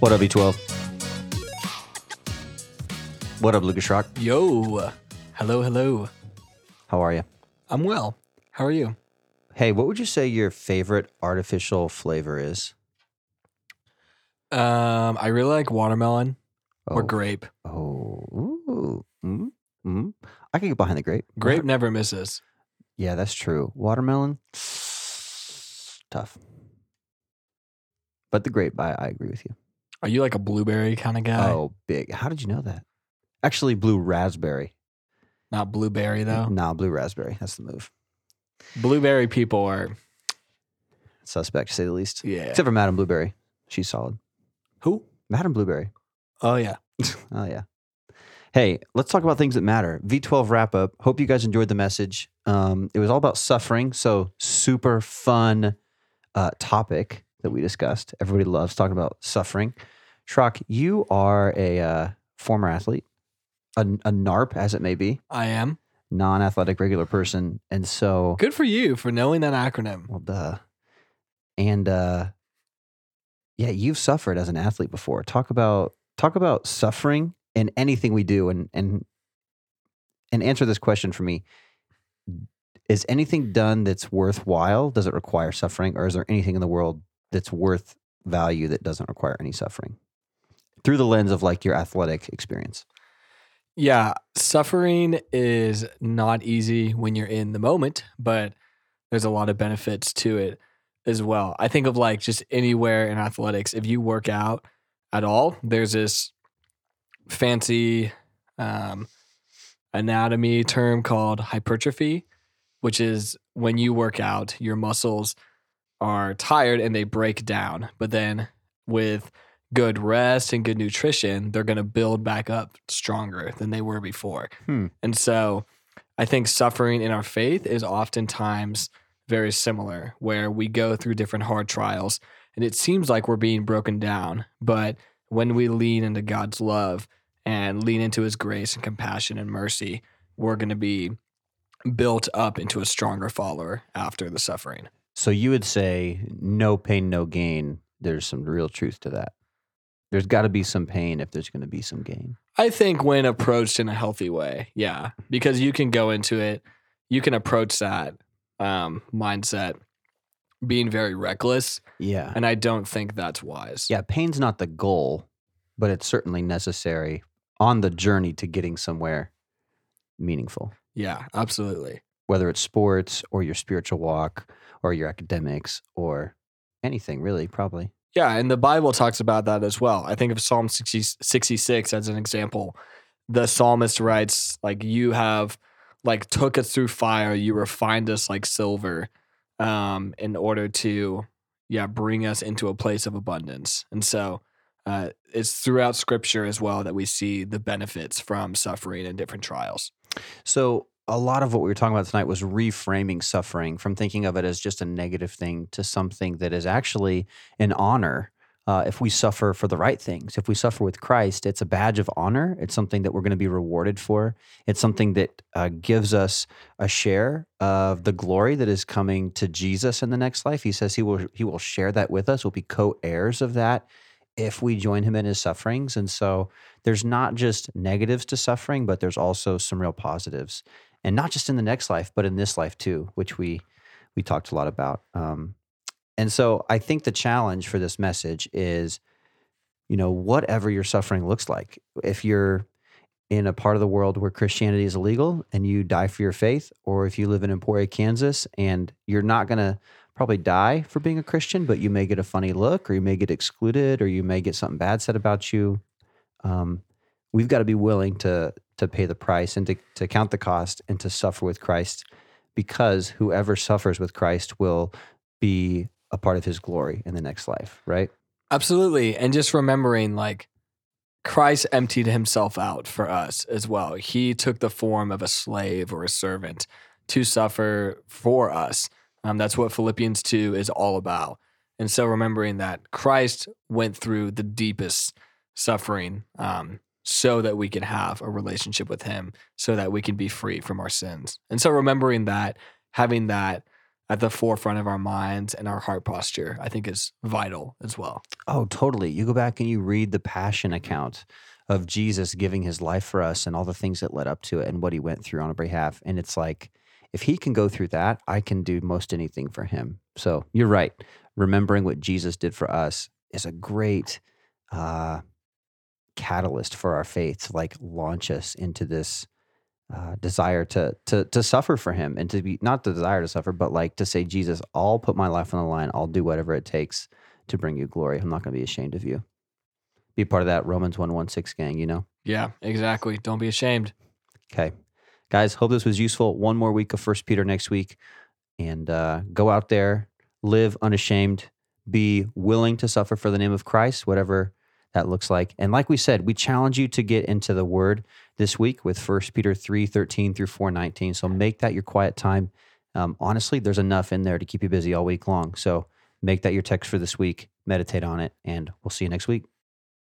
What up, V12? What up, Lucas Rock? Yo, hello, hello. How are you? I'm well. How are you? Hey, what would you say your favorite artificial flavor is? Um, I really like watermelon or Oh, grape. Oh, ooh, mm, mm. I can get behind the grape. Grape never misses. Yeah, that's true. Watermelon, tough. But the grape, I, I agree with you. Are you like a blueberry kind of guy? Oh, big. How did you know that? Actually, blue raspberry. Not blueberry though. No, blue raspberry. That's the move. Blueberry people are Suspect, to say the least. yeah. Except for Madame Blueberry. She's solid. Who? Madame Blueberry. Oh yeah. Oh, yeah. Hey, let's talk about things that matter. V12 wrap up. Hope you guys enjoyed the message. Um, it was all about suffering. So, super fun uh, topic that we discussed. Everybody loves talking about suffering. Shrock, you are a uh, former athlete, a, a NARP, as it may be, I am. non athletic regular person. And so, Good for you for knowing that acronym. well, duh. And uh, yeah, you've suffered as an athlete before. Talk about talk about suffering in anything we do, and and and answer this question for me: Is anything done that's worthwhile? Does it require suffering, or is there anything in the world that's worth value that doesn't require any suffering? Through the lens of like your athletic experience. Yeah, suffering is not easy when you're in the moment, but there's a lot of benefits to it as well. I think of like just anywhere in athletics, if you work out at all, there's this fancy um, anatomy term called hypertrophy, which is when you work out, your muscles are tired and they break down. But then with good rest and good nutrition, they're going to build back up stronger than they were before. Hmm. And so I think suffering in our faith is oftentimes very similar, where we go through different hard trials and it seems like we're being broken down. But when we lean into God's love and lean into his grace and compassion and mercy, we're going to be built up into a stronger follower after the suffering. So you would say no pain, no gain. There's some real truth to that. There's got to be some pain if there's going to be some gain. I think when approached in a healthy way, yeah, because you can go into it, you can approach that um, mindset being very reckless, Yeah. and I don't think that's wise. Yeah, pain's not the goal, but it's certainly necessary on the journey to getting somewhere meaningful, yeah, absolutely. whether it's sports or your spiritual walk or your academics or anything really, probably. Yeah, and the Bible talks about that as well. I think of Psalm 60, 66 as an example. The psalmist writes, like, you have like took us through fire, you refined us like silver, um, in order to yeah, bring us into a place of abundance. And so uh, it's throughout scripture as well that we see the benefits from suffering and different trials. So, a lot of what we were talking about tonight was reframing suffering from thinking of it as just a negative thing to something that is actually an honor. Uh, if we suffer for the right things, if we suffer with Christ, it's a badge of honor. It's something that we're going to be rewarded for. It's something that uh, gives us a share of the glory that is coming to Jesus in the next life. He says he will he will share that with us. We'll be co-heirs of that if we join him in his sufferings. And so there's not just negatives to suffering, but there's also some real positives, and not just in the next life, but in this life too, which we we talked a lot about. Um, and so I think the challenge for this message is, you know, whatever your suffering looks like, if you're in a part of the world where Christianity is illegal and you die for your faith, or if you live in Emporia, Kansas, and you're not going to probably die for being a Christian, but you may get a funny look, or you may get excluded, or you may get something bad said about you. Um, we've got to be willing to to pay the price and to, to count the cost and to suffer with Christ, because whoever suffers with Christ will be a part of His glory in the next life. Right? Absolutely. And just remembering like Christ emptied himself out for us as well. He took the form of a slave or a servant to suffer for us. Um, that's what Philippians 2 is all about. And so remembering that Christ went through the deepest suffering um, so that we can have a relationship with him, so that we can be free from our sins. And so remembering that, having that at the forefront of our minds and our heart posture, I think is vital as well. Oh, totally. You go back and you read the passion account of Jesus giving his life for us and all the things that led up to it and what he went through on our behalf. And it's like, if he can go through that, I can do most anything for him. So you're right. Remembering what Jesus did for us is a great uh, catalyst for our faith to like launch us into this uh, desire to to to suffer for him and to be not the desire to suffer, but like to say, Jesus, I'll put my life on the line. I'll do whatever it takes to bring you glory. I'm not going to be ashamed of you. Be part of that Romans one one six gang. You know. Yeah, exactly. Don't be ashamed. Okay, guys. Hope this was useful. One more week of First Peter next week, and uh, go out there, live unashamed, be willing to suffer for the name of Christ, whatever that looks like. And like we said, we challenge you to get into the Word this week with 1 Peter 3 13 through 4 19. So make that your quiet time. Um, honestly, there's enough in there to keep you busy all week long. So make that your text for this week, meditate on it, and we'll see you next week.